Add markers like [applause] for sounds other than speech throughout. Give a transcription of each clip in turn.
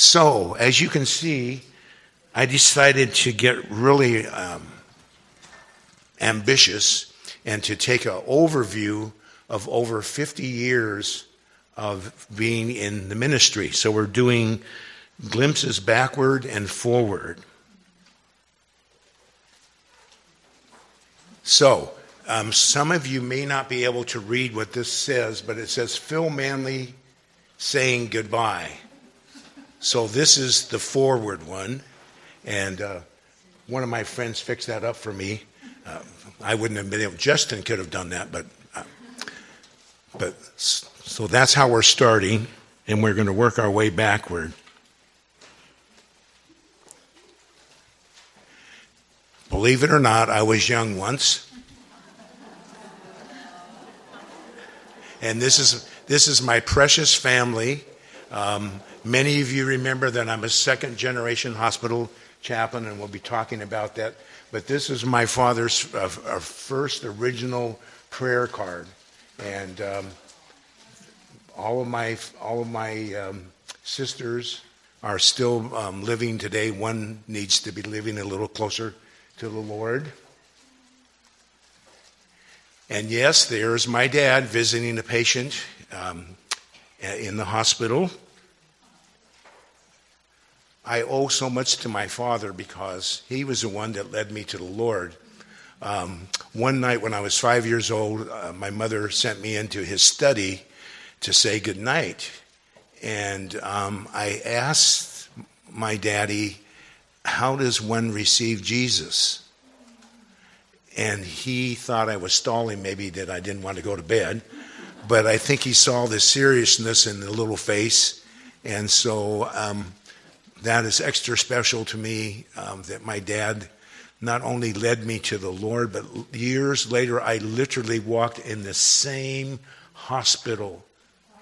So, as you can see, I decided to get really um, ambitious and to take an overview of over 50 years of being in the ministry. So, we're doing glimpses backward and forward. So, um, some of you may not be able to read what this says, but it says Phil Manley saying goodbye. So, this is the forward one. And uh, one of my friends fixed that up for me. Uh, I wouldn't have been able, Justin could have done that, but, uh, but so that's how we're starting, and we're going to work our way backward. Believe it or not, I was young once. And this is, this is my precious family. Um, many of you remember that I'm a second generation hospital chaplain, and we'll be talking about that. But this is my father's uh, uh first original prayer card. And um, all of my, all of my um, sisters are still um, living today. One needs to be living a little closer to the Lord. And yes, there's my dad visiting a patient um, in the hospital. I owe so much to my father because he was the one that led me to the Lord. Um, one night when I was five years old, uh, my mother sent me into his study to say goodnight. And um, I asked my daddy, how does one receive Jesus? And he thought I was stalling, maybe that I didn't want to go to bed. But I think he saw the seriousness in the little face. And so um, that is extra special to me um, that my dad not only led me to the Lord, but years later, I literally walked in the same hospital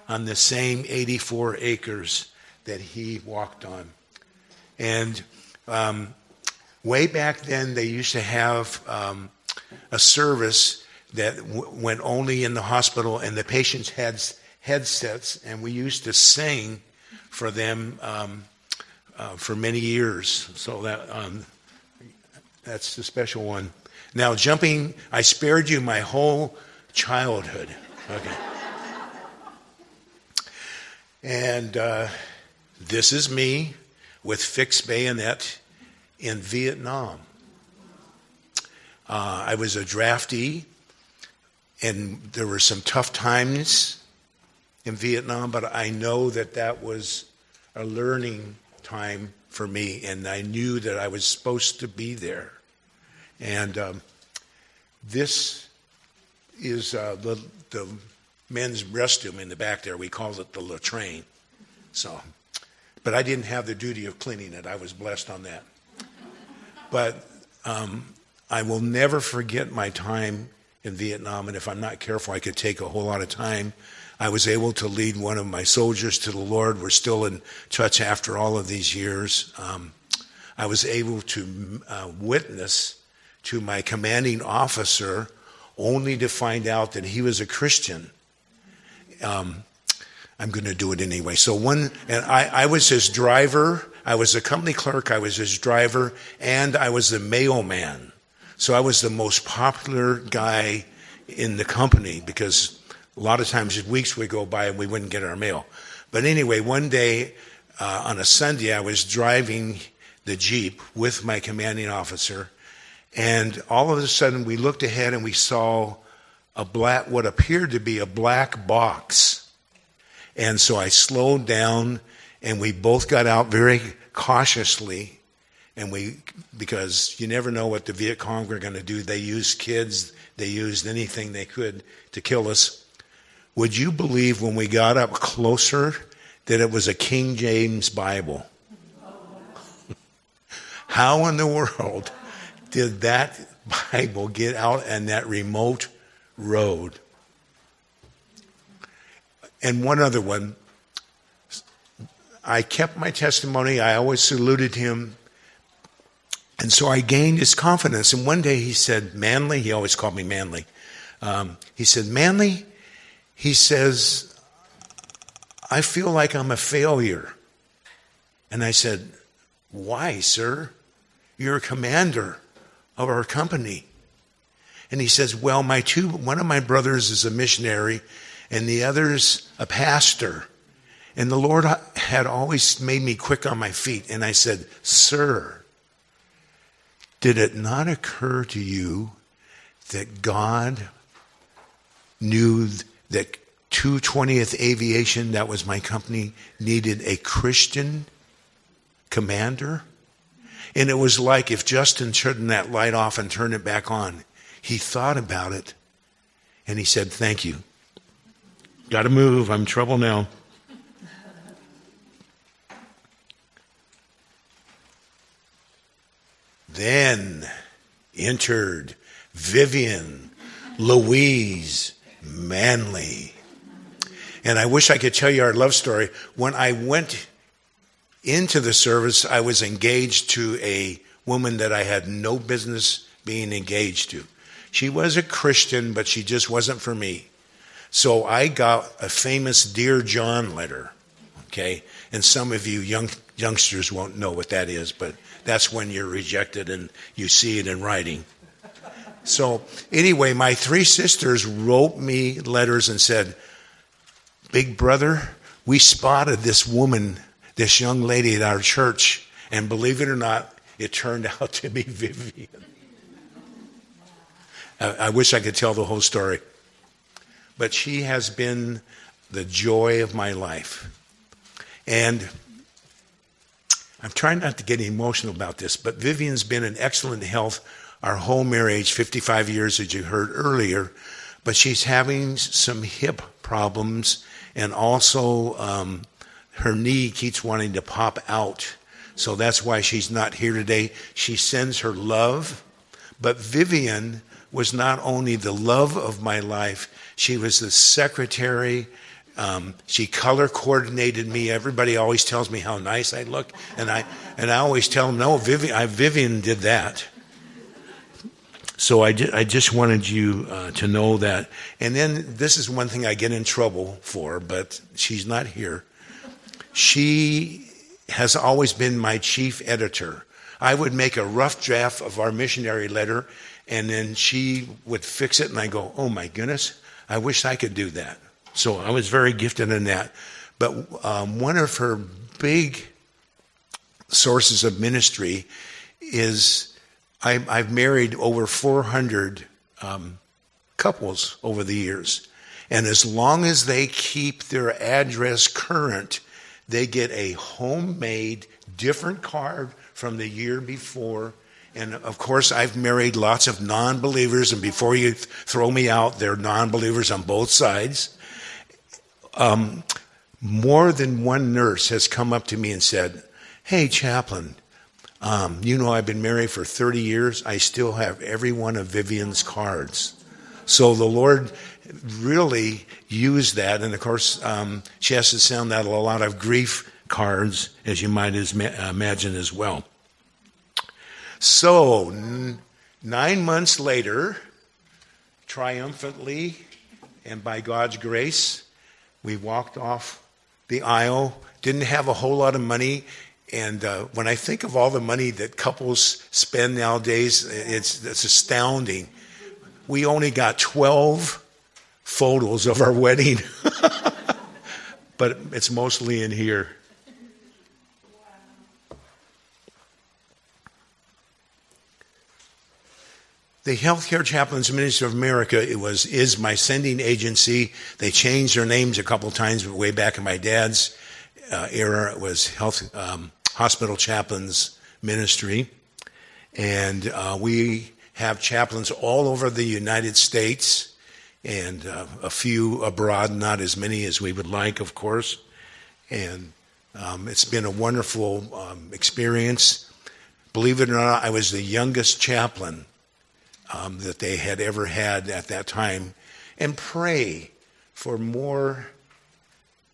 on the same 84 acres that he walked on. And um, way back then, they used to have um, a service that w- went only in the hospital, and the patients had headsets, and we used to sing for them um, uh, for many years. So that um, that's the special one. Now, jumping, I spared you my whole childhood. Okay. and uh, this is me with fixed bayonet in Vietnam. Uh, I was a draftee, and there were some tough times in Vietnam, but I know that that was a learning time for me, and I knew that I was supposed to be there. And um, this is uh, the, the men's restroom in the back there. We call it the latrine. So but I didn't have the duty of cleaning it. I was blessed on that. But um, I will never forget my time in Vietnam, and if I'm not careful, I could take a whole lot of time. I was able to lead one of my soldiers to the Lord. We're still in touch after all of these years. Um, I was able to uh, witness to my commanding officer only to find out that he was a Christian. Um, I'm going to do it anyway. So one, and I, I was his driver. I was a company clerk. I was his driver, and I was the mailman. So I was the most popular guy in the company because a lot of times weeks would go by and we wouldn't get our mail. But anyway, one day uh, on a Sunday, I was driving the Jeep with my commanding officer, and all of a sudden we looked ahead and we saw a black, what appeared to be a black box and so I slowed down and we both got out very cautiously. And we, because you never know what the Viet Cong are going to do. They used kids, they used anything they could to kill us. Would you believe when we got up closer that it was a King James Bible? How in the world did that Bible get out on that remote road? And one other one. I kept my testimony. I always saluted him. And so I gained his confidence. And one day he said, Manley, he always called me Manley. Um, he said, Manley, he says, I feel like I'm a failure. And I said, Why, sir? You're a commander of our company. And he says, Well, my two, one of my brothers is a missionary and the other's a pastor. And the Lord had always made me quick on my feet. And I said, Sir, did it not occur to you that God knew that 220th Aviation, that was my company, needed a Christian commander? And it was like if Justin turned that light off and turned it back on. He thought about it and he said, Thank you. Got to move. I'm in trouble now. then entered Vivian Louise Manley. And I wish I could tell you our love story. When I went into the service, I was engaged to a woman that I had no business being engaged to. She was a Christian, but she just wasn't for me. So I got a famous Dear John letter, okay? And some of you young youngsters won't know what that is, but that's when you're rejected and you see it in writing. So, anyway, my three sisters wrote me letters and said, Big brother, we spotted this woman, this young lady at our church, and believe it or not, it turned [laughs] out to be Vivian. I wish I could tell the whole story. But she has been the joy of my life. And I'm trying not to get emotional about this, but Vivian's been in excellent health our whole marriage, 55 years, as you heard earlier, but she's having some hip problems and also um, her knee keeps wanting to pop out. So that's why she's not here today. She sends her love, but Vivian was not only the love of my life, she was the secretary. Um, she color coordinated me. Everybody always tells me how nice I look, and I and I always tell them, no, Vivian, I, Vivian did that. So I, I just wanted you uh, to know that. And then this is one thing I get in trouble for, but she's not here. She has always been my chief editor. I would make a rough draft of our missionary letter, and then she would fix it, and I go, oh my goodness, I wish I could do that. So I was very gifted in that. But um, one of her big sources of ministry is I, have married over 400 um, couples over the years. And as long as they keep their address current, they get a homemade, different card from the year before. And of course, I've married lots of non believers, and before you th- throw me out, they're non believers on both sides. Um, more than one nurse has come up to me and said, Hey, chaplain, um, you know, I've been married for 30 years. I still have every one of Vivian's cards. So the Lord really used that. And of course, um, she has to send out a lot of grief cards, as you might as, imagine as well. So, n- nine months later, triumphantly and by God's grace, we walked off the aisle. Didn't have a whole lot of money. And uh, when I think of all the money that couples spend nowadays, it's, it's astounding. We only got 12 photos of our wedding, [laughs] but it's mostly in here. The Healthcare Chaplains Ministry of America it was is my sending agency. They changed their names a couple times, but way back in my dad's uh, era, it was Health um, hospital chaplains ministry. And uh, we have chaplains all over the United States and uh, a few abroad, not as many as we would like, of course. And um, it's been a wonderful um, experience. Believe it or not, I was the youngest chaplain um, that they had ever had at that time. And pray for more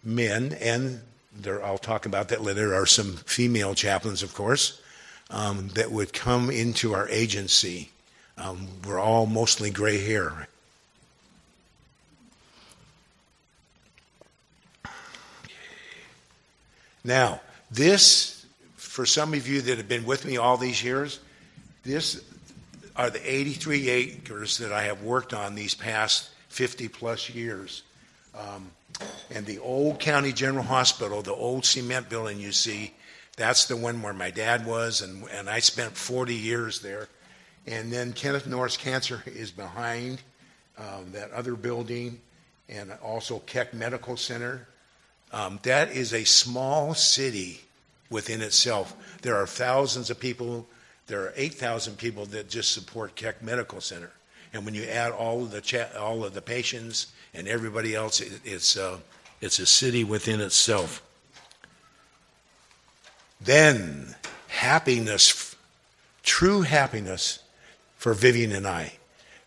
men and there, I'll talk about that later. There are some female chaplains, of course, um, that would come into our agency. Um, we're all mostly gray hair. Now, this for some of you that have been with me all these years, this are the 83 acres that I have worked on these past 50 plus years. Um, and the old county general hospital, the old cement building you see, that's the one where my dad was, and, and I spent 40 years there. And then Kenneth Norris Cancer is behind um, that other building, and also Keck Medical Center. Um, that is a small city within itself. There are thousands of people. There are 8,000 people that just support Keck Medical Center. And when you add all of the cha- all of the patients and everybody else, it, it's uh, it's a city within itself. Then happiness, true happiness, for Vivian and I.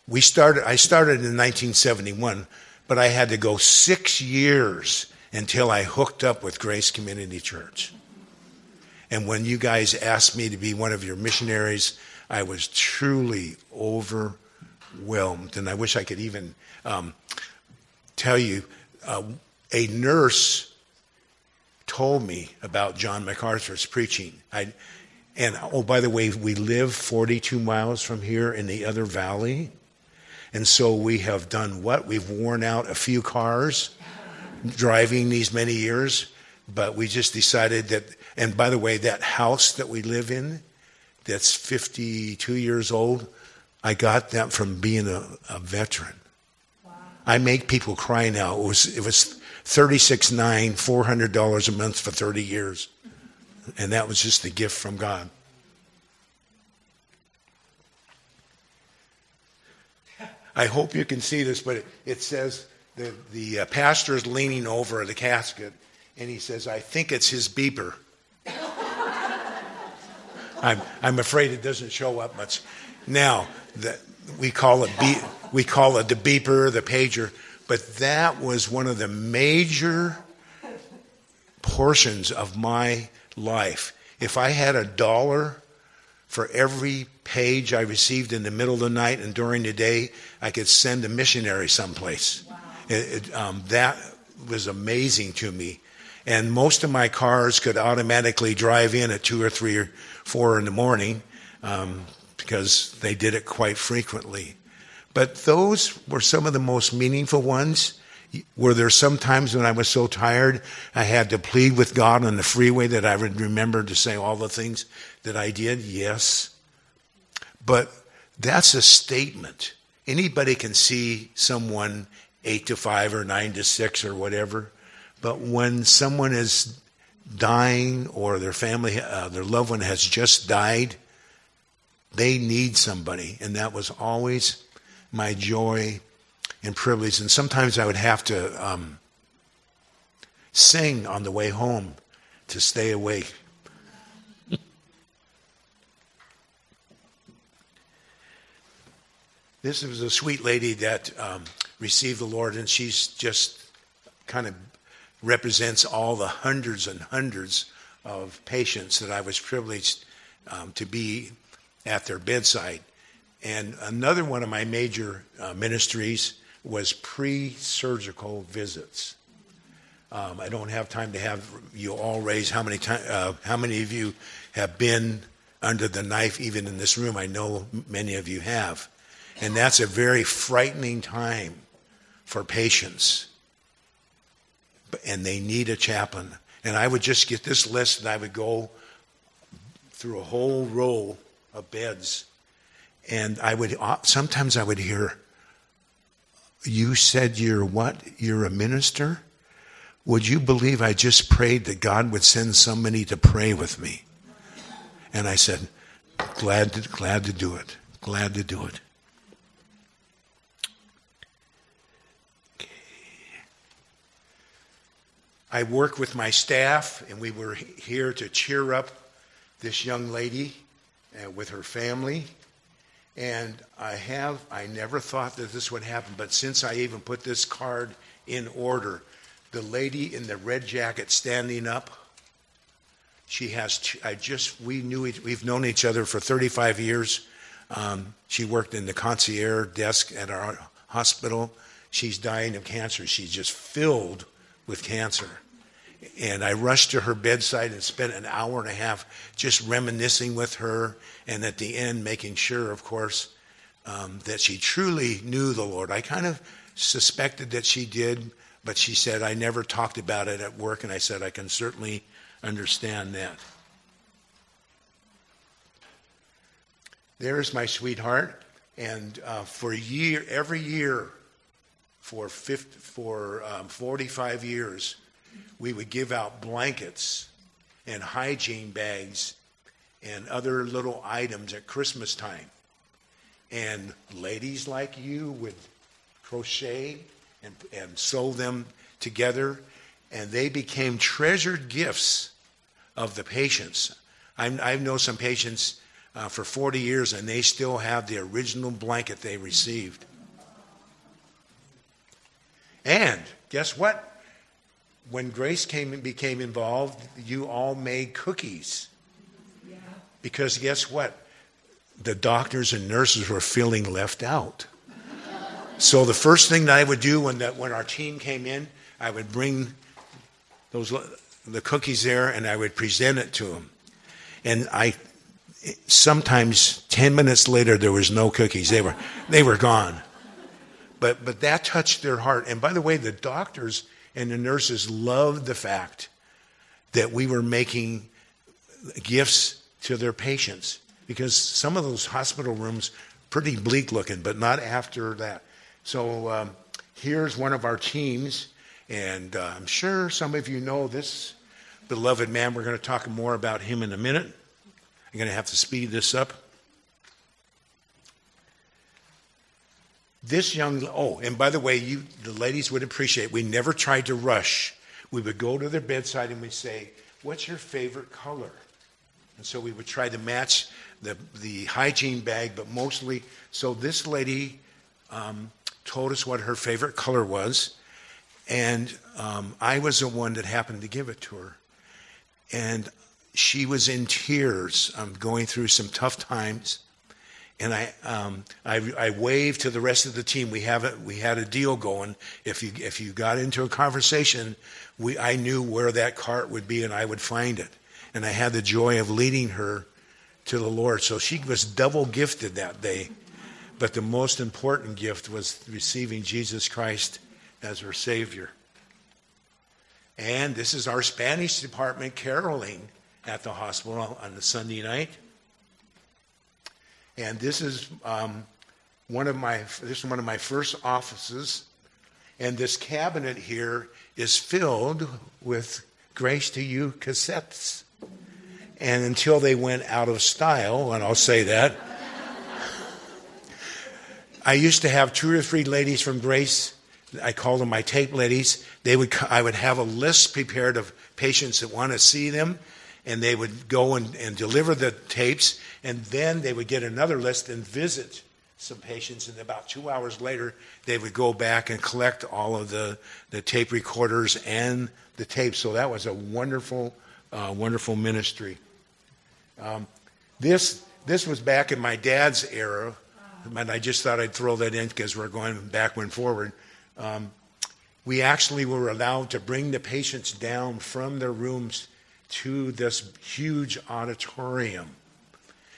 We started. I started in 1971, but I had to go six years until I hooked up with Grace Community Church. And when you guys asked me to be one of your missionaries, I was truly overwhelmed. And I wish I could even um, tell you uh, a nurse told me about John MacArthur's preaching. I, and oh, by the way, we live 42 miles from here in the other valley. And so we have done what? We've worn out a few cars driving these many years, but we just decided that and by the way, that house that we live in, that's 52 years old, I got that from being a, a veteran. I make people cry now. It was, it was 36 nine, $400 a month for 30 years. And that was just a gift from God. I hope you can see this, but it, it says the, the uh, pastor is leaning over the casket and he says, I think it's his beeper. [laughs] I'm, I'm afraid it doesn't show up much. Now, the, we call it be, we call it the beeper, the pager, but that was one of the major portions of my life. If I had a dollar for every page I received in the middle of the night and during the day, I could send a missionary someplace. Wow. It, it, um, that was amazing to me. And most of my cars could automatically drive in at two or three or four in the morning um, because they did it quite frequently. But those were some of the most meaningful ones. Were there some times when I was so tired I had to plead with God on the freeway that I would remember to say all the things that I did? Yes. But that's a statement. Anybody can see someone eight to five or nine to six or whatever. But when someone is dying or their family, uh, their loved one has just died, they need somebody. And that was always my joy and privilege. And sometimes I would have to um, sing on the way home to stay awake. [laughs] this was a sweet lady that um, received the Lord, and she's just kind of represents all the hundreds and hundreds of patients that I was privileged um, to be at their bedside. And another one of my major uh, ministries was pre surgical visits. Um, I don't have time to have you all raise how many time, uh, how many of you have been under the knife, even in this room. I know many of you have, and that's a very frightening time for patients and they need a chaplain. And I would just get this list and I would go through a whole row of beds. And I would, uh, sometimes I would hear, You said you're what? You're a minister? Would you believe I just prayed that God would send somebody to pray with me? And I said, Glad to, glad to do it. Glad to do it. I work with my staff, and we were here to cheer up this young lady with her family. And I have, I never thought that this would happen, but since I even put this card in order, the lady in the red jacket standing up, she has, I just, we knew, we've known each other for 35 years. Um, she worked in the concierge desk at our hospital. She's dying of cancer. She's just filled with cancer. And I rushed to her bedside and spent an hour and a half just reminiscing with her, and at the end, making sure, of course, um, that she truly knew the Lord. I kind of suspected that she did, but she said, I never talked about it at work, and I said, I can certainly understand that. There's my sweetheart, and uh, for year, every year, for 50, for um, 45 years, we would give out blankets and hygiene bags and other little items at Christmas time. And ladies like you would crochet and, and sew them together, and they became treasured gifts of the patients. I, I know some patients uh, for 40 years, and they still have the original blanket they received. And guess what? When Grace came and became involved, you all made cookies. Because guess what? The doctors and nurses were feeling left out. So the first thing that I would do when that when our team came in, I would bring those the cookies there and I would present it to them. And I sometimes 10 minutes later there was no cookies. They were they were gone. But but that touched their heart. And by the way, the doctors and the nurses loved the fact that we were making gifts to their patients because some of those hospital rooms pretty bleak looking, but not after that. So um, here's one of our teams, and uh, I'm sure some of you know this beloved man. We're going to talk more about him in a minute. I'm going to have to speed this up. This young, oh, and by the way, you, the ladies would appreciate, we never tried to rush. We would go to their bedside and we'd say, What's your favorite color? And so we would try to match the, the hygiene bag, but mostly, so this lady um, told us what her favorite color was, and um, I was the one that happened to give it to her. And she was in tears, um, going through some tough times. And I, um, I, I, waved to the rest of the team. We have it. We had a deal going. If you if you got into a conversation, we I knew where that cart would be, and I would find it. And I had the joy of leading her to the Lord. So she was double gifted that day. But the most important gift was receiving Jesus Christ as her Savior. And this is our Spanish department caroling at the hospital on the Sunday night. And this is um, one of my this is one of my first offices, and this cabinet here is filled with Grace to You cassettes. And until they went out of style, and I'll say that, [laughs] I used to have two or three ladies from Grace. I called them my tape ladies. They would, I would have a list prepared of patients that want to see them, and they would go and, and deliver the tapes, and then they would get another list and visit some patients, and about two hours later, they would go back and collect all of the, the tape recorders and the tapes. So that was a wonderful, uh, wonderful ministry. Um, this, this was back in my dad's era and I just thought I'd throw that in because we're going back and forward. Um, we actually were allowed to bring the patients down from their rooms to this huge auditorium.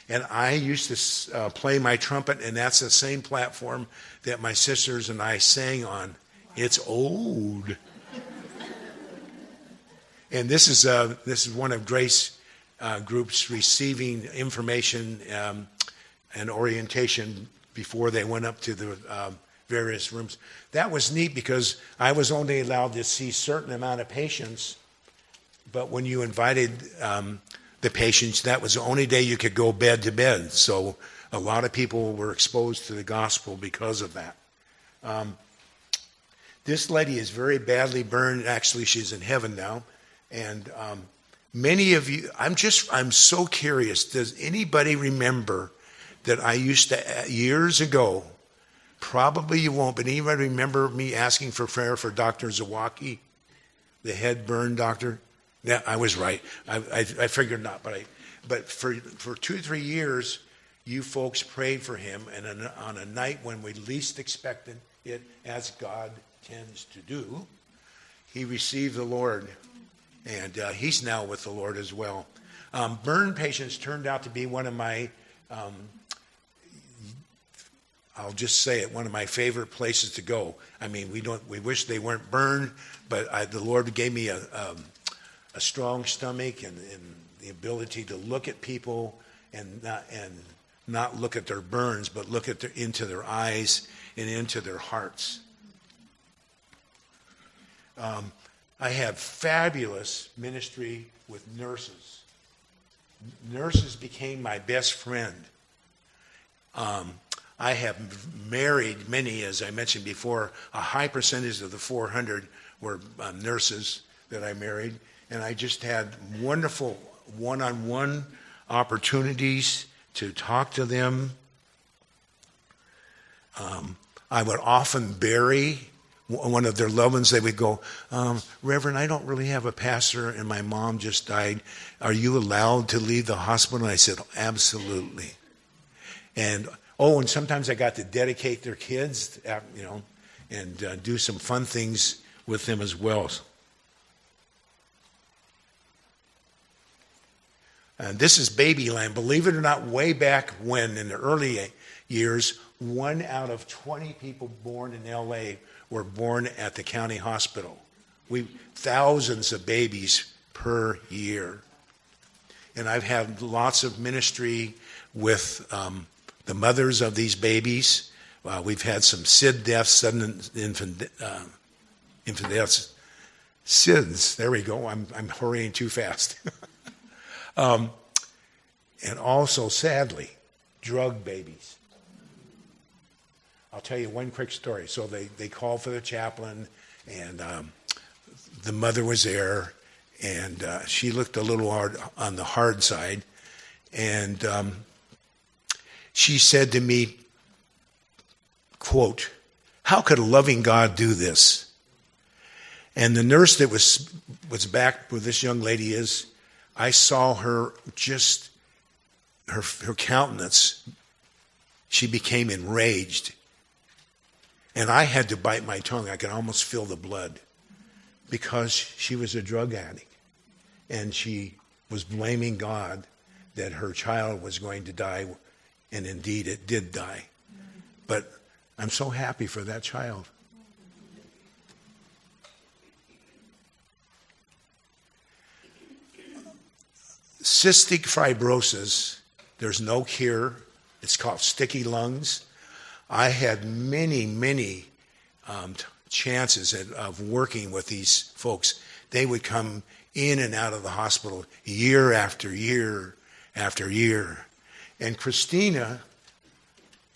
And I used to uh, play my trumpet, and that's the same platform that my sisters and I sang on. It's old. and this is, uh, this is one of Grace uh, Group's receiving information um, and orientation before they went up to the um, various rooms. That was neat because I was only allowed to see certain amount of patients, but when you invited um, the patients, that was the only day you could go bed to bed. So a lot of people were exposed to the gospel because of that. Um, this lady is very badly burned. Actually, she's in heaven now, and um, many of you. I'm just. I'm so curious. Does anybody remember that I used to, years ago, probably you won't, but anybody remember me asking for prayer for Dr. Zawaki, the head burn doctor? Yeah, I was right. I, I, I figured not, but I, but for, for two or three years, you folks prayed for him, and on, on a night when we least expected it, as God tends to do, he received the Lord and uh, he's now with the Lord as well. Um, burn patients turned out to be one of my, um, I'll just say it, one of my favorite places to go. I mean, we don't, we wish they weren't burned, but I, the Lord gave me a, um, a strong stomach and, and the ability to look at people and not, and not look at their burns, but look at their, into their eyes and into their hearts. Um, I have fabulous ministry with nurses. Nurses became my best friend. Um, I have married many, as I mentioned before, a high percentage of the 400 were um, nurses that I married, and I just had wonderful one on one opportunities to talk to them. Um, I would often bury one of their loved ones, they would go, um, Reverend, I don't really have a pastor, and my mom just died. Are you allowed to leave the hospital? And I said, Absolutely. And oh, and sometimes I got to dedicate their kids, uh, you know, and uh, do some fun things with them as well. And this is Babyland. Believe it or not, way back when, in the early years, one out of 20 people born in LA were born at the county hospital. We thousands of babies per year, and I've had lots of ministry with um, the mothers of these babies. Uh, we've had some SID deaths, sudden infant, uh, infant deaths. SIDS, there we go. I'm, I'm hurrying too fast. [laughs] um, and also, sadly, drug babies. I'll tell you one quick story. So they, they called for the chaplain, and um, the mother was there, and uh, she looked a little hard on the hard side, and um, she said to me, "quote How could a loving God do this?" And the nurse that was was back where this young lady is, I saw her just her her countenance. She became enraged and I had to bite my tongue. I could almost feel the blood because she was a drug addict. And she was blaming God that her child was going to die. And indeed, it did die. But I'm so happy for that child. Cystic fibrosis, there's no cure. It's called sticky lungs. I had many, many um, chances of, of working with these folks. They would come in and out of the hospital year after year after year. And Christina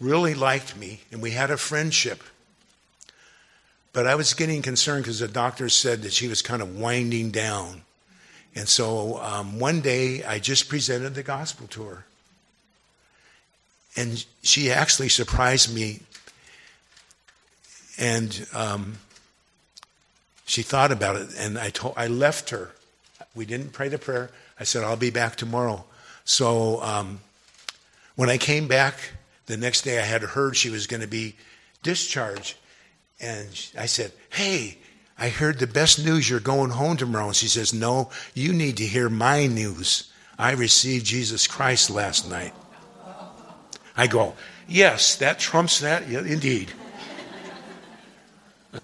really liked me, and we had a friendship. But I was getting concerned because the doctor said that she was kind of winding down. And so um, one day I just presented the gospel to her. And she actually surprised me. And um, she thought about it, and I told I left her. We didn't pray the prayer. I said, "I'll be back tomorrow." So um, when I came back the next day, I had heard she was going to be discharged, and I said, "Hey." I heard the best news you're going home tomorrow. And she says, No, you need to hear my news. I received Jesus Christ last night. I go, yes, that trumps that. Yeah, indeed. [laughs]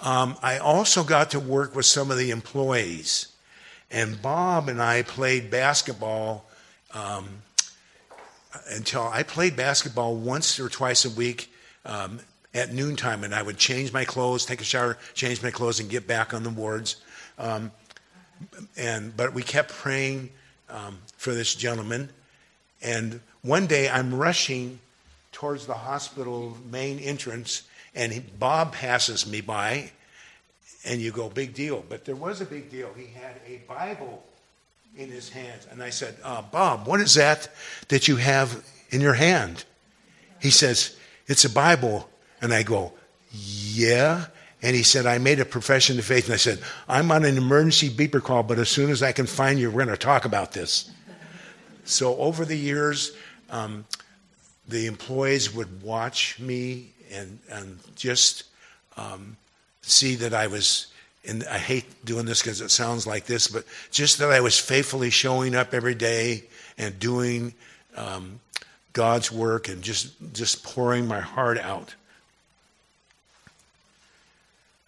um, I also got to work with some of the employees. And Bob and I played basketball um, until I played basketball once or twice a week um, at noontime. And I would change my clothes, take a shower, change my clothes, and get back on the wards. Um, and, but we kept praying um, for this gentleman. And one day I'm rushing towards the hospital main entrance, and he, Bob passes me by, and you go, big deal. But there was a big deal. He had a Bible in his hands. And I said, uh, Bob, what is that that you have in your hand? He says, It's a Bible. And I go, Yeah. And he said, I made a profession of faith. And I said, I'm on an emergency beeper call, but as soon as I can find you, we're going to talk about this. So over the years, um, the employees would watch me and, and just um, see that I was and I hate doing this because it sounds like this, but just that I was faithfully showing up every day and doing um, God's work and just just pouring my heart out.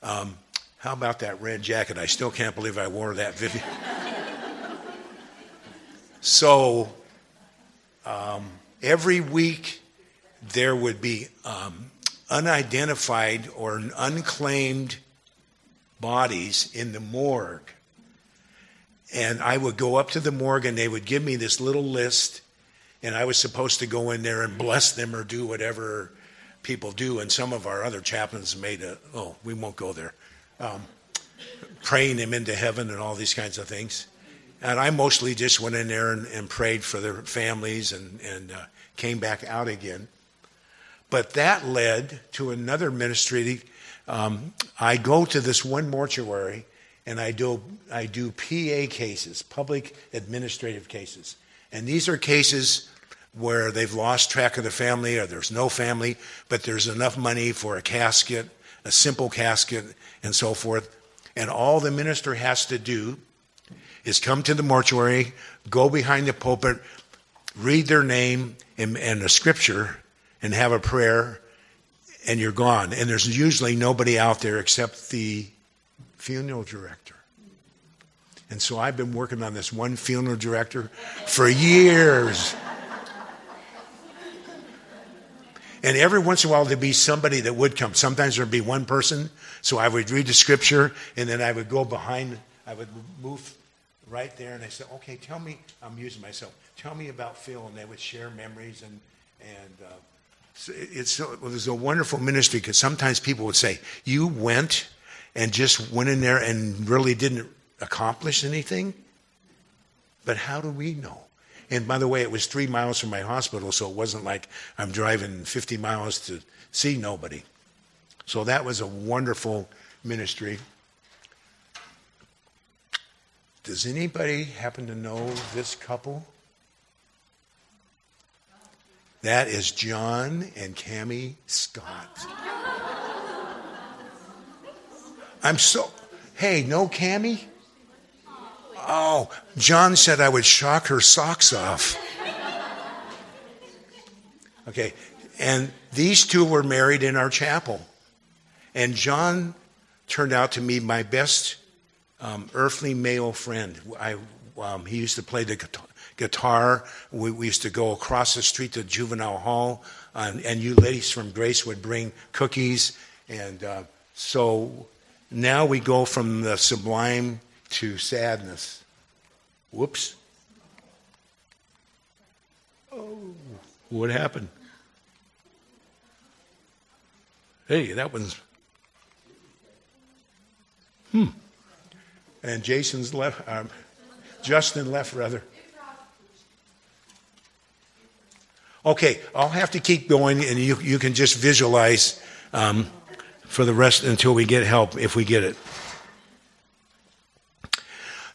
Um, how about that red jacket? I still can't believe I wore that, Vivian. so um, every week there would be um, unidentified or unclaimed bodies in the morgue. And I would go up to the morgue and they would give me this little list, and I was supposed to go in there and bless them or do whatever people do. And some of our other chaplains made a, oh, we won't go there, um, praying them into heaven and all these kinds of things. And I mostly just went in there and, and prayed for their families and, and uh, came back out again. But that led to another ministry. Um, I go to this one mortuary and I do, I do PA cases, public administrative cases. And these are cases where they've lost track of the family or there's no family, but there's enough money for a casket, a simple casket, and so forth. And all the minister has to do is come to the mortuary, go behind the pulpit, read their name and, and a scripture, and have a prayer, and you're gone. And there's usually nobody out there except the funeral director. And so I've been working on this one funeral director for years. And every once in a while, there'd be somebody that would come. Sometimes there'd be one person. So I would read the scripture, and then I would go behind, I would move right there, and I said, Okay, tell me, I'm using myself, tell me about Phil. And they would share memories and, and uh, it's it was a wonderful ministry because sometimes people would say, "You went and just went in there and really didn't accomplish anything." But how do we know? And by the way, it was three miles from my hospital, so it wasn't like I'm driving 50 miles to see nobody. So that was a wonderful ministry. Does anybody happen to know this couple? That is John and Cami Scott. I'm so, hey, no Cami? Oh, John said I would shock her socks off. Okay, and these two were married in our chapel. And John turned out to be my best um, earthly male friend. I, um, he used to play the guitar. We, we, used to go across the street to Juvenile Hall, and, and you ladies from Grace would bring cookies. And uh, so now we go from the sublime to sadness. Whoops. Oh, what happened? Hey, that one's. Hmm. And Jason's left. Um, Justin left, rather. Okay, I'll have to keep going, and you, you can just visualize um, for the rest until we get help, if we get it.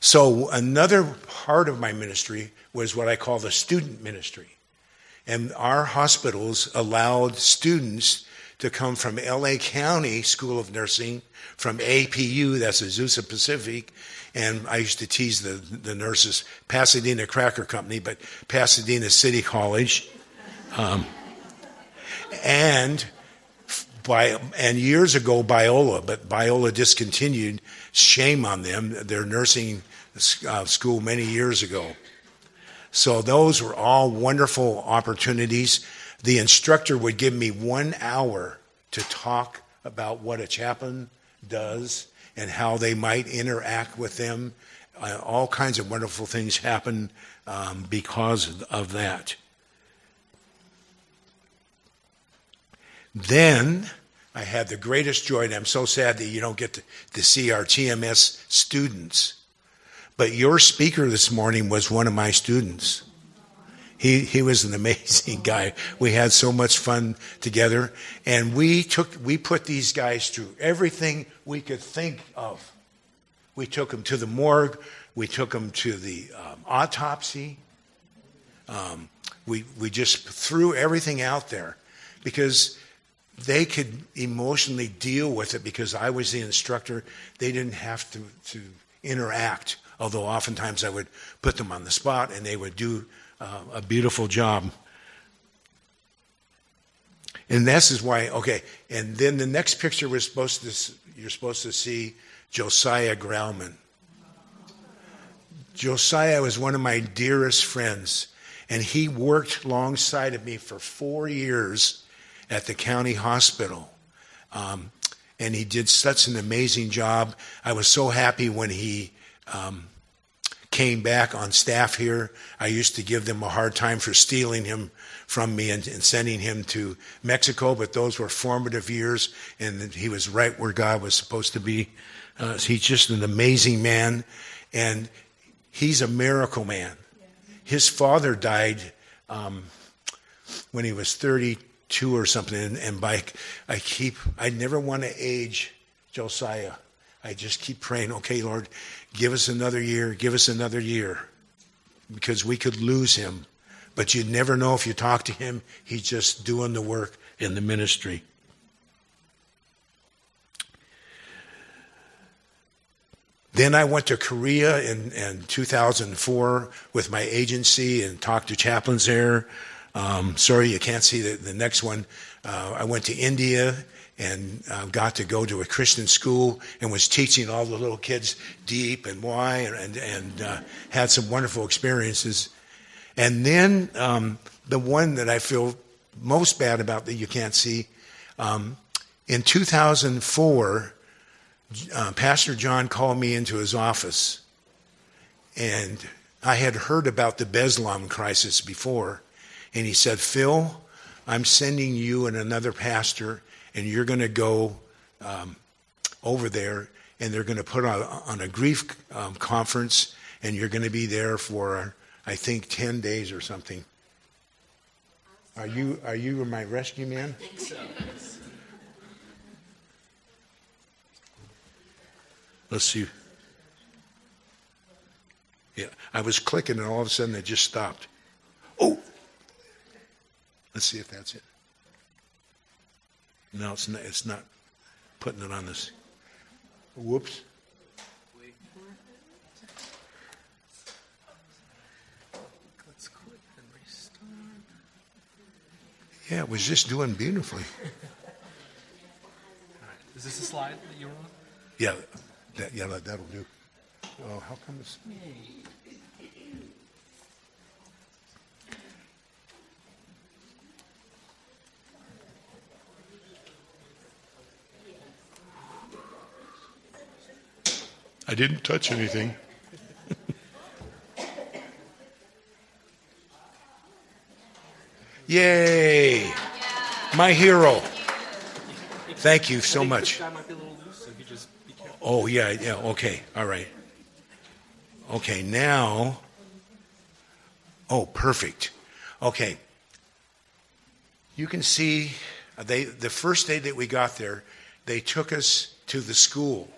So, another part of my ministry was what I call the student ministry. And our hospitals allowed students to come from LA County School of Nursing, from APU, that's Azusa Pacific, and I used to tease the, the nurses, Pasadena Cracker Company, but Pasadena City College. Um, and by, and years ago, Biola, but Biola discontinued. Shame on them. Their nursing uh, school many years ago. So those were all wonderful opportunities. The instructor would give me one hour to talk about what a chaplain does and how they might interact with them. Uh, all kinds of wonderful things happen um, because of that. Then I had the greatest joy, and I'm so sad that you don't get to, to see our TMS students. But your speaker this morning was one of my students. He, he was an amazing [laughs] guy. We had so much fun together. And we took, we put these guys through everything we could think of. We took them to the morgue. We took them to the um, autopsy. Um, we, we just threw everything out there because they could emotionally deal with it because I was the instructor. They didn't have to, to interact, although oftentimes I would put them on the spot and they would do uh, a beautiful job. And this is why, okay, and then the next picture we're supposed to, you're supposed to see Josiah Grauman. Josiah was one of my dearest friends, and he worked alongside of me for four years at the county hospital. Um, and he did such an amazing job. I was so happy when he um, came back on staff here. I used to give them a hard time for stealing him from me and, and, sending him to Mexico, but those were formative years, and he was right where God was supposed to be. Uh, he's just an amazing man, and he's a miracle man. His father died um, when he was 32 or something, and, and by I keep I never want to age Josiah. I just keep praying, okay, Lord, give us another year, give us another year, because we could lose him. But you'd never know if you talk to him, he's just doing the work in the ministry. Then I went to Korea in, in 2004 with my agency and talked to chaplains there. Um, sorry, you can't see the, the next one. Uh, I went to India and uh, got to go to a Christian school and was teaching all the little kids deep and wide and, and, and uh, had some wonderful experiences. And then um, the one that I feel most bad about that you can't see um, in 2004, uh, Pastor John called me into his office, and I had heard about the Beslan crisis before. And he said, Phil, I'm sending you and another pastor and you're going to go um, over there and they're going to put on, on a grief um, conference and you're going to be there for i think 10 days or something. Are you are you my rescue man? I think so. let's see. Yeah i was clicking and all of a sudden it just stopped. Oh let's see if that's it no, it's not, it's not putting it on this. Whoops. Let's quit and restart. Yeah, it was just doing beautifully. [laughs] All right. Is this a slide that you were on? Yeah, that, yeah, that, that'll do. Oh, how come it's. Didn't touch anything. [laughs] Yay! My hero. Thank you so much. This guy might be a little loose, so you just be careful. Oh, yeah, yeah, okay, all right. Okay, now. Oh, perfect. Okay. You can see uh, they the first day that we got there, they took us to the school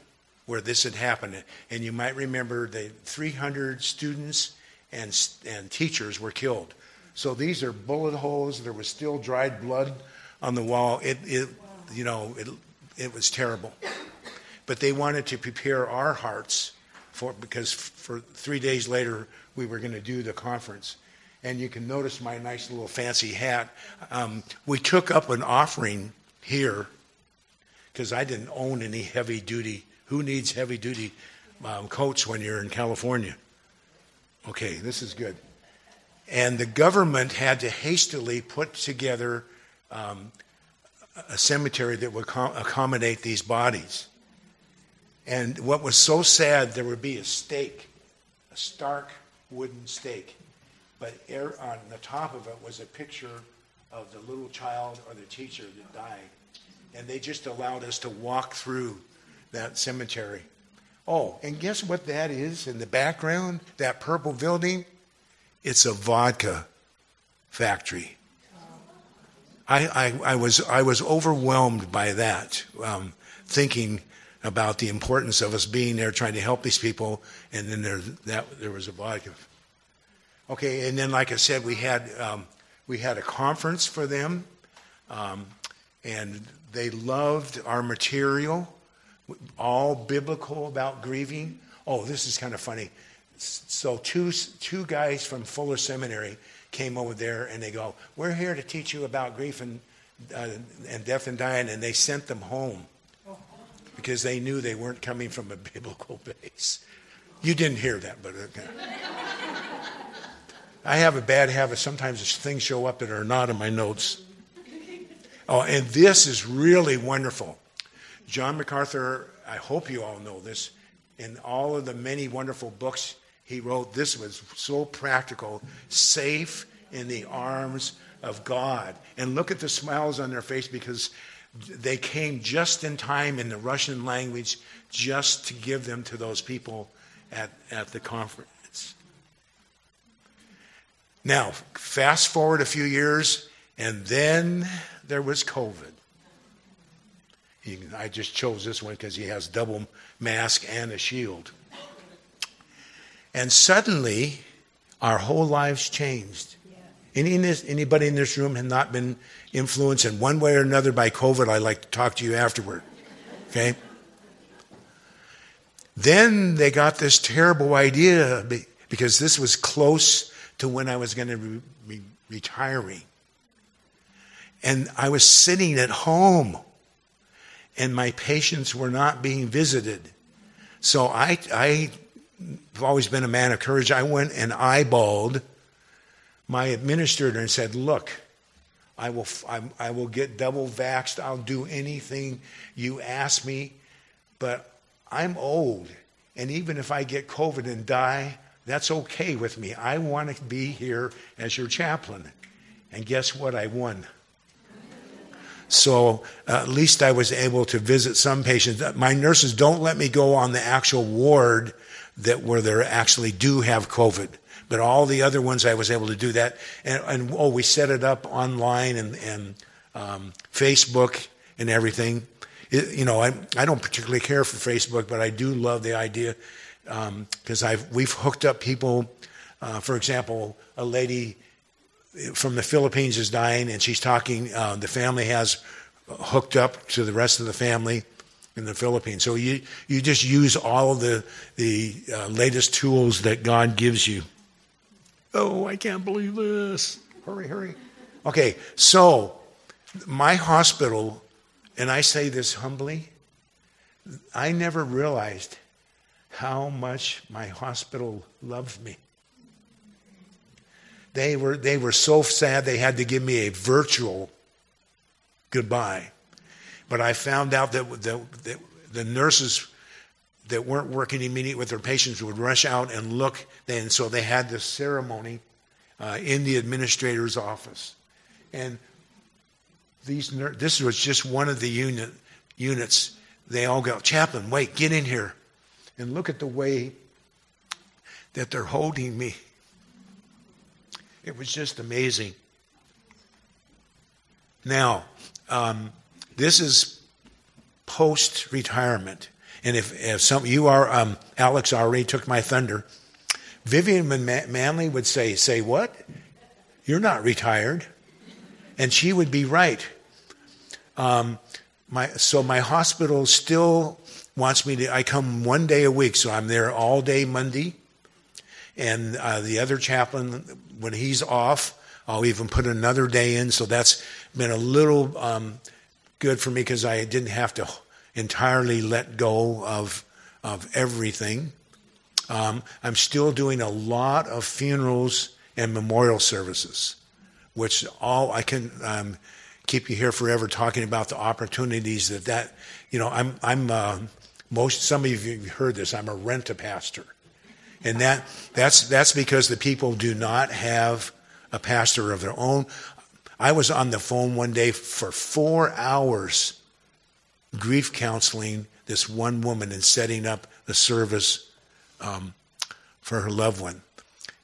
where this had happened. And you might remember that 300 students and, and teachers were killed. So these are bullet holes. There was still dried blood on the wall. It, it you know, it, it was terrible. But they wanted to prepare our hearts for because for three days later we were going to do the conference. And you can notice my nice little fancy hat. Um, we took up an offering here because I didn't own any heavy duty who needs heavy duty um, coats when you're in California? Okay, this is good. And the government had to hastily put together um, a cemetery that would com- accommodate these bodies. And what was so sad, there would be a stake, a stark wooden stake, but air, on the top of it was a picture of the little child or the teacher that died. And they just allowed us to walk through that cemetery. Oh, and guess what that is in the background? That purple building? It's a vodka factory. I, I, I was, I was overwhelmed by that, um, thinking about the importance of us being there trying to help these people, and then there, that, there was a vodka. Okay, and then, like I said, we had, um, we had a conference for them, um, and they loved our material, all biblical about grieving. Oh, this is kind of funny. So two two guys from Fuller Seminary came over there, and they go, "We're here to teach you about grief and uh, and death and dying," and they sent them home because they knew they weren't coming from a [laughs] biblical base. You didn't hear that, but okay. I have a bad habit. Sometimes things show up that are not in my notes. Oh, and this is really wonderful. John MacArthur, I hope you all know this, in all of the many wonderful books he wrote, this was so practical, safe in the arms of God. And look at the smiles on their face because they came just in time in the Russian language just to give them to those people at, at the conference. Now, fast forward a few years, and then there was COVID. He, I just chose this one because he has double mask and a shield. And suddenly, our whole lives changed. Any in this, anybody in this room had not been influenced in one way or another by COVID, I'd like to talk to you afterward. Okay? Then they got this terrible idea because this was close to when I was going to be retiring. And I was sitting at home and my patients were not being visited. So I, I've always been a man of courage. I went and eyeballed my administrator and said, Look, I will, I, I will get double vaxxed. I'll do anything you ask me, but I'm old. And even if I get COVID and die, that's okay with me. I want to be here as your chaplain. And guess what? I won. So uh, at least I was able to visit some patients. My nurses don't let me go on the actual ward that where they actually do have COVID. But all the other ones, I was able to do that. And, and oh, we set it up online and, and um, Facebook and everything. It, you know, I, I don't particularly care for Facebook, but I do love the idea because um, I've we've hooked up people. Uh, for example, a lady from the Philippines is dying, and she's talking. Uh, the family has hooked up to the rest of the family in the Philippines. So you you just use all the the uh, latest tools that God gives you. Oh, I can't believe this! Hurry, hurry. Okay, so my hospital, and I say this humbly, I never realized how much my hospital loved me. They were, they were so sad they had to give me a virtual goodbye. But I found out that the, the, the nurses that weren't working immediately with their patients would rush out and look. And so they had this ceremony uh, in the administrator's office. And these this was just one of the unit, units. They all go, Chaplain, wait, get in here. And look at the way that they're holding me. It was just amazing. Now, um, this is post retirement. And if, if some, you are, um, Alex already took my thunder. Vivian Manley would say, Say what? You're not retired. And she would be right. Um, my, so my hospital still wants me to, I come one day a week, so I'm there all day Monday. And uh, the other chaplain, when he's off, I'll even put another day in. So that's been a little um, good for me because I didn't have to entirely let go of, of everything. Um, I'm still doing a lot of funerals and memorial services, which all I can um, keep you here forever talking about the opportunities that that you know I'm I'm uh, most some of you have heard this I'm a rent a pastor, and that that's that's because the people do not have a pastor of their own. I was on the phone one day for four hours, grief counseling this one woman and setting up the service um, for her loved one.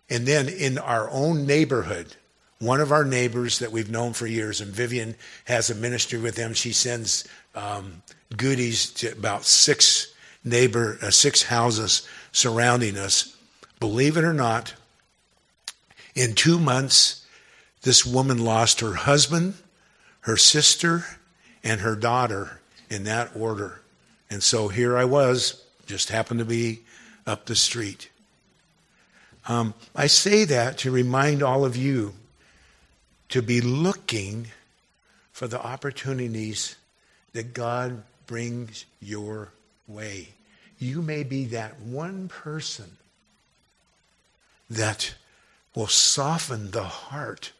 And then in our own neighborhood, one of our neighbors that we've known for years, and Vivian has a ministry with them. She sends um, goodies to about six neighbor, uh, six houses surrounding us. Believe it or not, in two months, this woman lost her husband, her sister, and her daughter in that order. And so here I was, just happened to be up the street. Um, I say that to remind all of you to be looking for the opportunities that God brings your way. You may be that one person that will soften the heart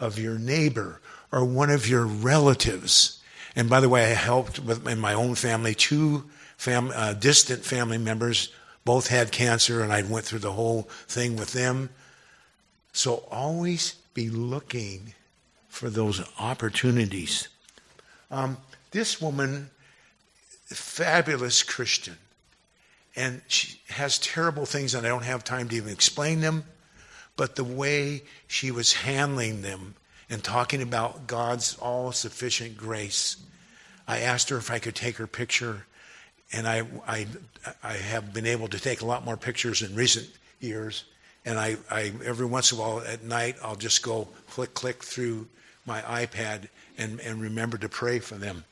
of your neighbor or one of your relatives. And by the way, I helped with in my own family. Two fam, uh, distant family members both had cancer, and I went through the whole thing with them. So always be looking for those opportunities. Um, this woman, fabulous Christian, and she has terrible things, and I don't have time to even explain them. But the way she was handling them and talking about God's all sufficient grace, I asked her if I could take her picture, and I, I, I have been able to take a lot more pictures in recent years. And I, I every once in a while at night, I'll just go click, click through my iPad and, and remember to pray for them.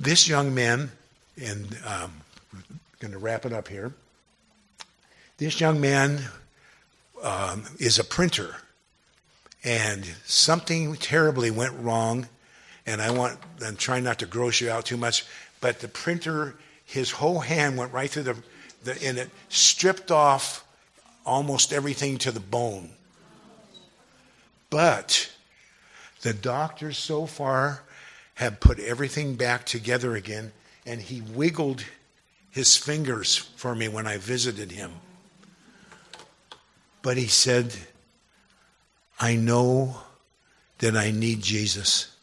This young man, and um, I'm going to wrap it up here. This young man um, is a printer, and something terribly went wrong. And I want, I'm trying not to gross you out too much, but the printer, his whole hand went right through the, the and it stripped off almost everything to the bone. But the doctors so far have put everything back together again, and he wiggled his fingers for me when I visited him. But he said, I know that I need Jesus.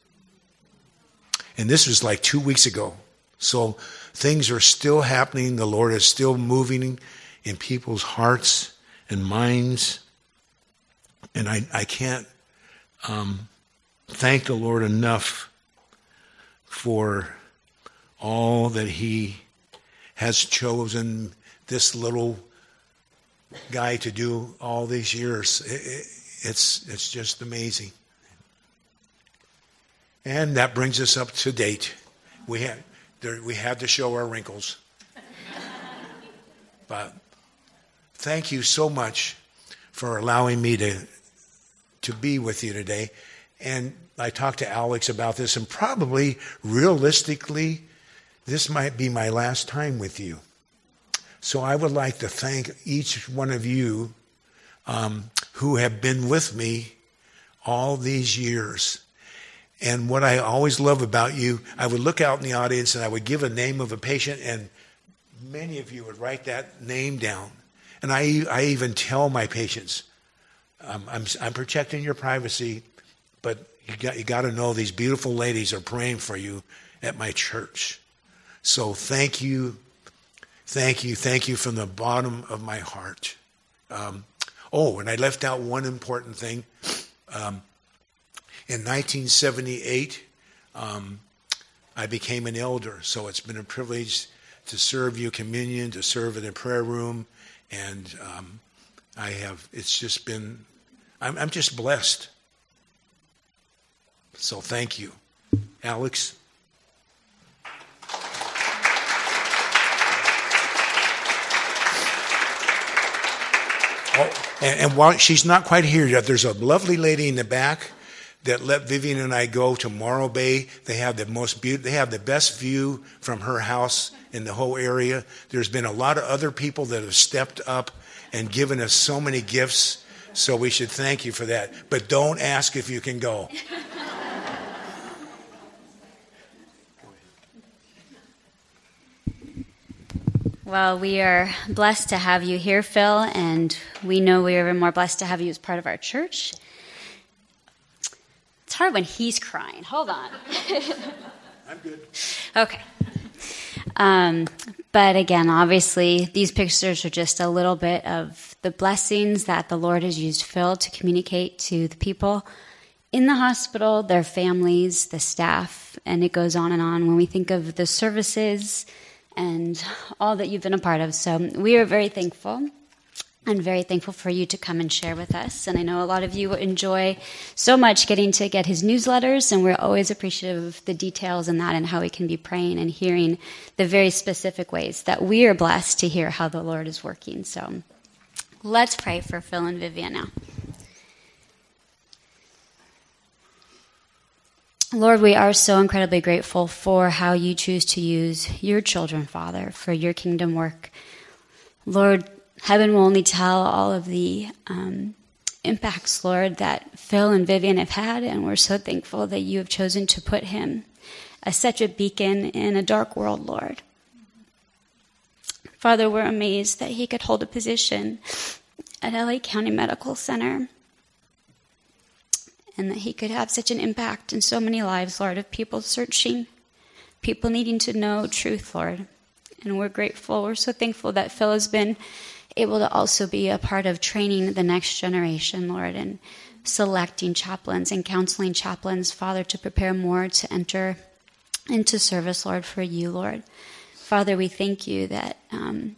And this was like two weeks ago. So things are still happening. The Lord is still moving in people's hearts and minds. And I, I can't um, thank the Lord enough for all that He has chosen this little guy to do all these years. it's, it's just amazing. And that brings us up to date. We had, we had to show our wrinkles. [laughs] but thank you so much for allowing me to to be with you today. And I talked to Alex about this, and probably realistically, this might be my last time with you. So I would like to thank each one of you um, who have been with me all these years. And what I always love about you, I would look out in the audience and I would give a name of a patient, and many of you would write that name down. And I, I even tell my patients, I'm, I'm, I'm protecting your privacy, but you got, you got to know these beautiful ladies are praying for you at my church. So thank you, thank you, thank you from the bottom of my heart. Um, oh, and I left out one important thing. Um, in 1978, um, I became an elder, so it's been a privilege to serve you communion, to serve in the prayer room, and um, I have, it's just been, I'm, I'm just blessed. So thank you. Alex? Oh, and, and while she's not quite here yet, there's a lovely lady in the back that let Vivian and I go to Morro Bay. They have the most beautiful, they have the best view from her house in the whole area. There's been a lot of other people that have stepped up and given us so many gifts. So we should thank you for that. But don't ask if you can go. [laughs] Well, we are blessed to have you here, Phil, and we know we are even more blessed to have you as part of our church. It's hard when he's crying. Hold on. [laughs] I'm good. Okay. Um, but again, obviously, these pictures are just a little bit of the blessings that the Lord has used Phil to communicate to the people in the hospital, their families, the staff, and it goes on and on when we think of the services and all that you've been a part of. So we are very thankful. I'm very thankful for you to come and share with us. And I know a lot of you enjoy so much getting to get his newsletters, and we're always appreciative of the details in that and how we can be praying and hearing the very specific ways that we are blessed to hear how the Lord is working. So let's pray for Phil and Vivian now. Lord, we are so incredibly grateful for how you choose to use your children, Father, for your kingdom work. Lord, heaven will only tell all of the um, impacts, Lord, that Phil and Vivian have had, and we're so thankful that you have chosen to put him as such a beacon in a dark world, Lord. Father, we're amazed that he could hold a position at LA County Medical Center and that he could have such an impact in so many lives, Lord, of people searching, people needing to know truth, Lord. And we're grateful. We're so thankful that Phil has been able to also be a part of training the next generation, Lord, and selecting chaplains and counseling chaplains, Father, to prepare more to enter into service, Lord, for you, Lord. Father, we thank you that um,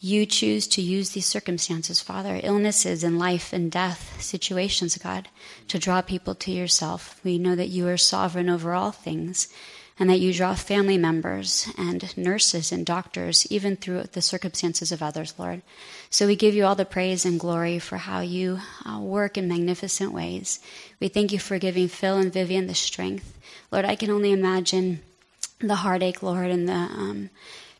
you choose to use these circumstances, Father, illnesses and life and death situations, God, to draw people to yourself. We know that you are sovereign over all things and that you draw family members and nurses and doctors, even through the circumstances of others, Lord. So we give you all the praise and glory for how you uh, work in magnificent ways. We thank you for giving Phil and Vivian the strength. Lord, I can only imagine the heartache, Lord, and the um,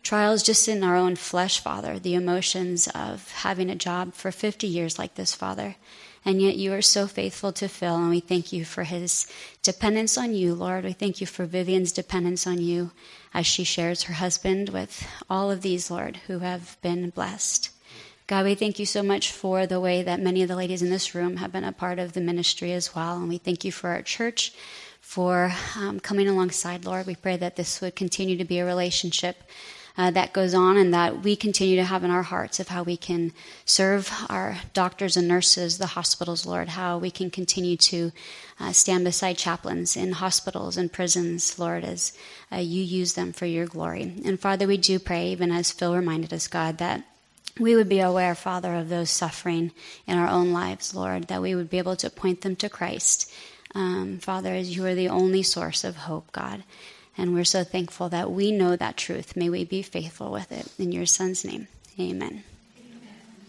trials just in our own flesh, Father, the emotions of having a job for 50 years like this, Father. And yet you are so faithful to Phil, and we thank you for his dependence on you, Lord. We thank you for Vivian's dependence on you as she shares her husband with all of these, Lord, who have been blessed. God, we thank you so much for the way that many of the ladies in this room have been a part of the ministry as well. And we thank you for our church for um, coming alongside, Lord. We pray that this would continue to be a relationship uh, that goes on and that we continue to have in our hearts of how we can serve our doctors and nurses, the hospitals, Lord, how we can continue to uh, stand beside chaplains in hospitals and prisons, Lord, as uh, you use them for your glory. And Father, we do pray, even as Phil reminded us, God, that we would be aware, Father, of those suffering in our own lives, Lord, that we would be able to point them to Christ. Um, Father, as you are the only source of hope, God. And we're so thankful that we know that truth. May we be faithful with it. In your son's name, amen.